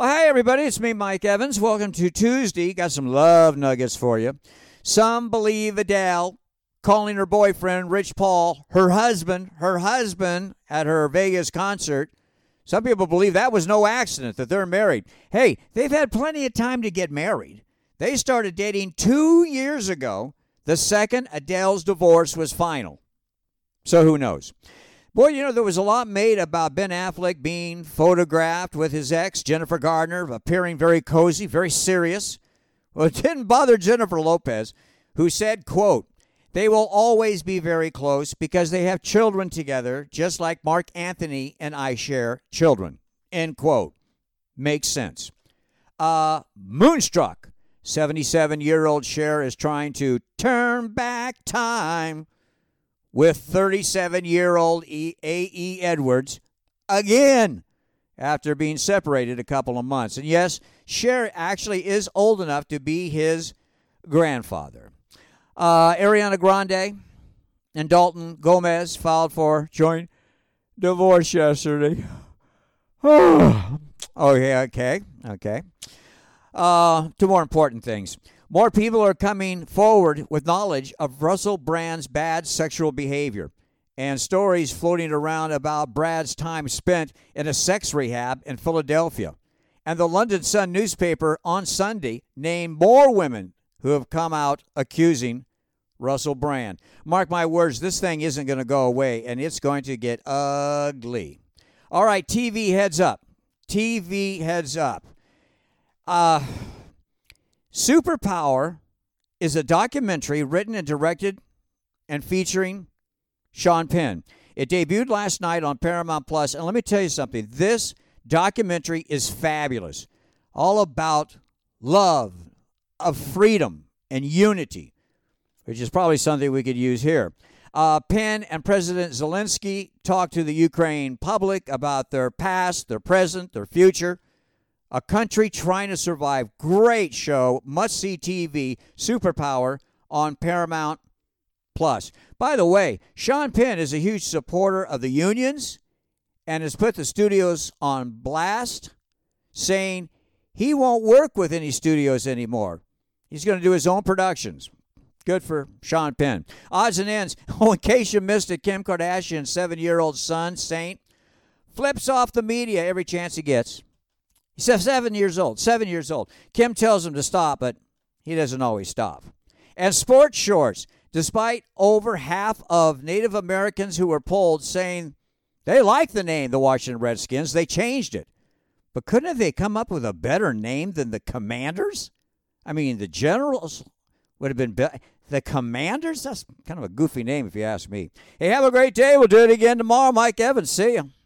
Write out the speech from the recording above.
Well, hi, everybody. It's me, Mike Evans. Welcome to Tuesday. Got some love nuggets for you. Some believe Adele calling her boyfriend, Rich Paul, her husband, her husband at her Vegas concert. Some people believe that was no accident, that they're married. Hey, they've had plenty of time to get married. They started dating two years ago, the second Adele's divorce was final. So who knows? Boy, you know, there was a lot made about Ben Affleck being photographed with his ex, Jennifer Garner, appearing very cozy, very serious. Well, it didn't bother Jennifer Lopez, who said, quote, they will always be very close because they have children together, just like Marc Anthony and I share children. End quote. Makes sense. Uh, Moonstruck. 77 year old Cher is trying to turn back time with 37 year old A.E. Edwards again after being separated a couple of months. And yes, Cher actually is old enough to be his grandfather. Uh, Ariana Grande and Dalton Gomez filed for joint divorce yesterday. oh, yeah, okay, okay. Uh, two more important things. More people are coming forward with knowledge of Russell Brand's bad sexual behavior and stories floating around about Brad's time spent in a sex rehab in Philadelphia. And the London Sun newspaper on Sunday named more women who have come out accusing Russell Brand. Mark my words, this thing isn't going to go away and it's going to get ugly. All right, TV heads up. TV heads up. Uh, Superpower is a documentary written and directed and featuring Sean Penn. It debuted last night on Paramount Plus, and let me tell you something. This documentary is fabulous. All about love, of freedom, and unity which is probably something we could use here. Uh, Penn and President Zelensky talked to the Ukraine public about their past, their present, their future. A country trying to survive. Great show. Must see TV. Superpower on Paramount Plus. By the way, Sean Penn is a huge supporter of the unions and has put the studios on blast, saying he won't work with any studios anymore. He's going to do his own productions. Good for Sean Penn. Odds and ends. Oh, in case you missed it, Kim Kardashian's seven year old son, Saint, flips off the media every chance he gets. He's seven years old. Seven years old. Kim tells him to stop, but he doesn't always stop. And sports shorts. Despite over half of Native Americans who were polled saying they like the name the Washington Redskins, they changed it. But couldn't they come up with a better name than the Commanders? I mean, the Generals would have been be- the Commanders. That's kind of a goofy name if you ask me. Hey, have a great day. We'll do it again tomorrow. Mike Evans, see you.